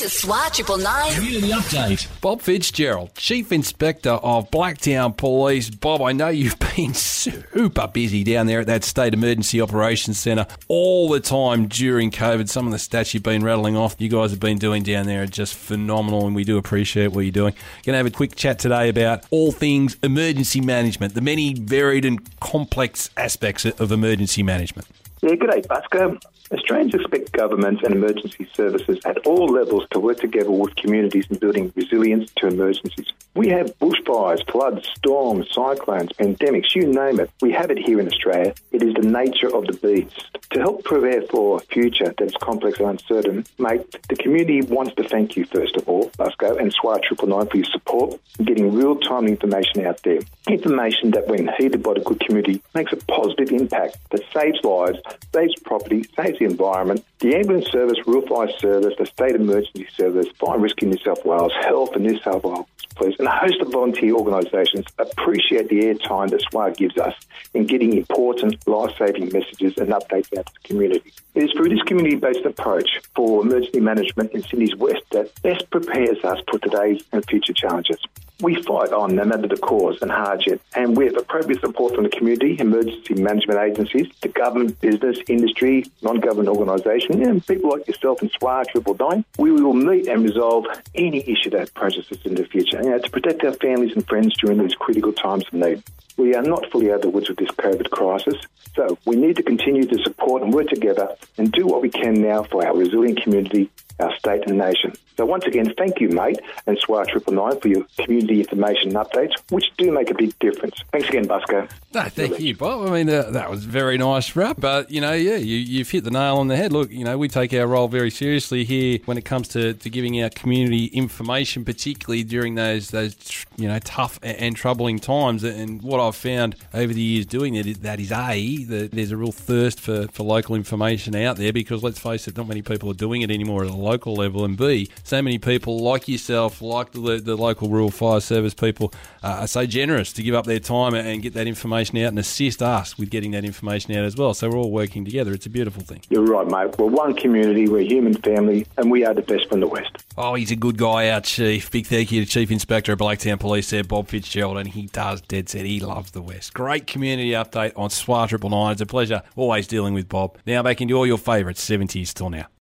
This is SWAT Triple Nine. Community update. Bob Fitzgerald, Chief Inspector of Blacktown Police. Bob, I know you've been super busy down there at that State Emergency Operations Centre all the time during COVID. Some of the stats you've been rattling off, you guys have been doing down there are just phenomenal, and we do appreciate what you're doing. Going to have a quick chat today about all things emergency management, the many varied and complex aspects of emergency management. Yeah, good day, Busker. Australians expect governments and emergency services at all levels to work together with communities in building resilience to emergencies. We have bushfires, floods, storms, cyclones, pandemics, you name it. We have it here in Australia. It is the nature of the beast. To help prepare for a future that is complex and uncertain, mate, the community wants to thank you first of all, Busco, and Triple Nine for your support in getting real-time information out there. Information that, when heeded by the good community, makes a positive impact that saves lives, saves property, saves the environment. The ambulance service, Rural Fire Service, the State Emergency Service, Fire Rescue New South Wales, Health and New South Wales Police, and a host of volunteer organisations appreciate the airtime that SWAT gives us in getting important life-saving messages and updates out to the community. It is through this community-based approach for emergency management in Sydney's West that best prepares us for today's and future challenges. We fight on no matter the cause and hardship, and with appropriate support from the community, emergency management agencies, the government, business, industry, non-government organisations, and people like yourself and SWAT Triple Nine, we will meet and resolve any issue that approaches us in the future, you know, to protect our families and friends during these critical times of need. We are not fully out of the woods with this COVID crisis, so we need to continue to support and work together and do what we can now for our resilient community, our state and nation. So once again, thank you, mate, and Triple Nine for your community information updates, which do make a big difference. Thanks again, Busco. No, thank you, Bob. I mean, uh, that was very nice wrap. But, you know, yeah, you, you've hit the nail on the head. Look, you know, we take our role very seriously here when it comes to, to giving our community information, particularly during those, those you know, tough and troubling times. And what I've found over the years doing that, that is, A, that there's a real thirst for, for local information out there because, let's face it, not many people are doing it anymore at a local level. And B, so many people like yourself, like the, the local rural fire service people, uh, are so generous to give up their time and get that information out and assist us with getting that information out as well. So we're all working together. It's a beautiful thing. You're right, mate. We're one community, we're a human family, and we are the best from the West. Oh, he's a good guy, our chief. Big thank you to Chief Inspector of Blacktown Police there, Bob Fitzgerald, and he does dead set. He loves the West. Great community update on SWAT Triple Nine. It's a pleasure always dealing with Bob. Now back into all your favourites, 70s till now.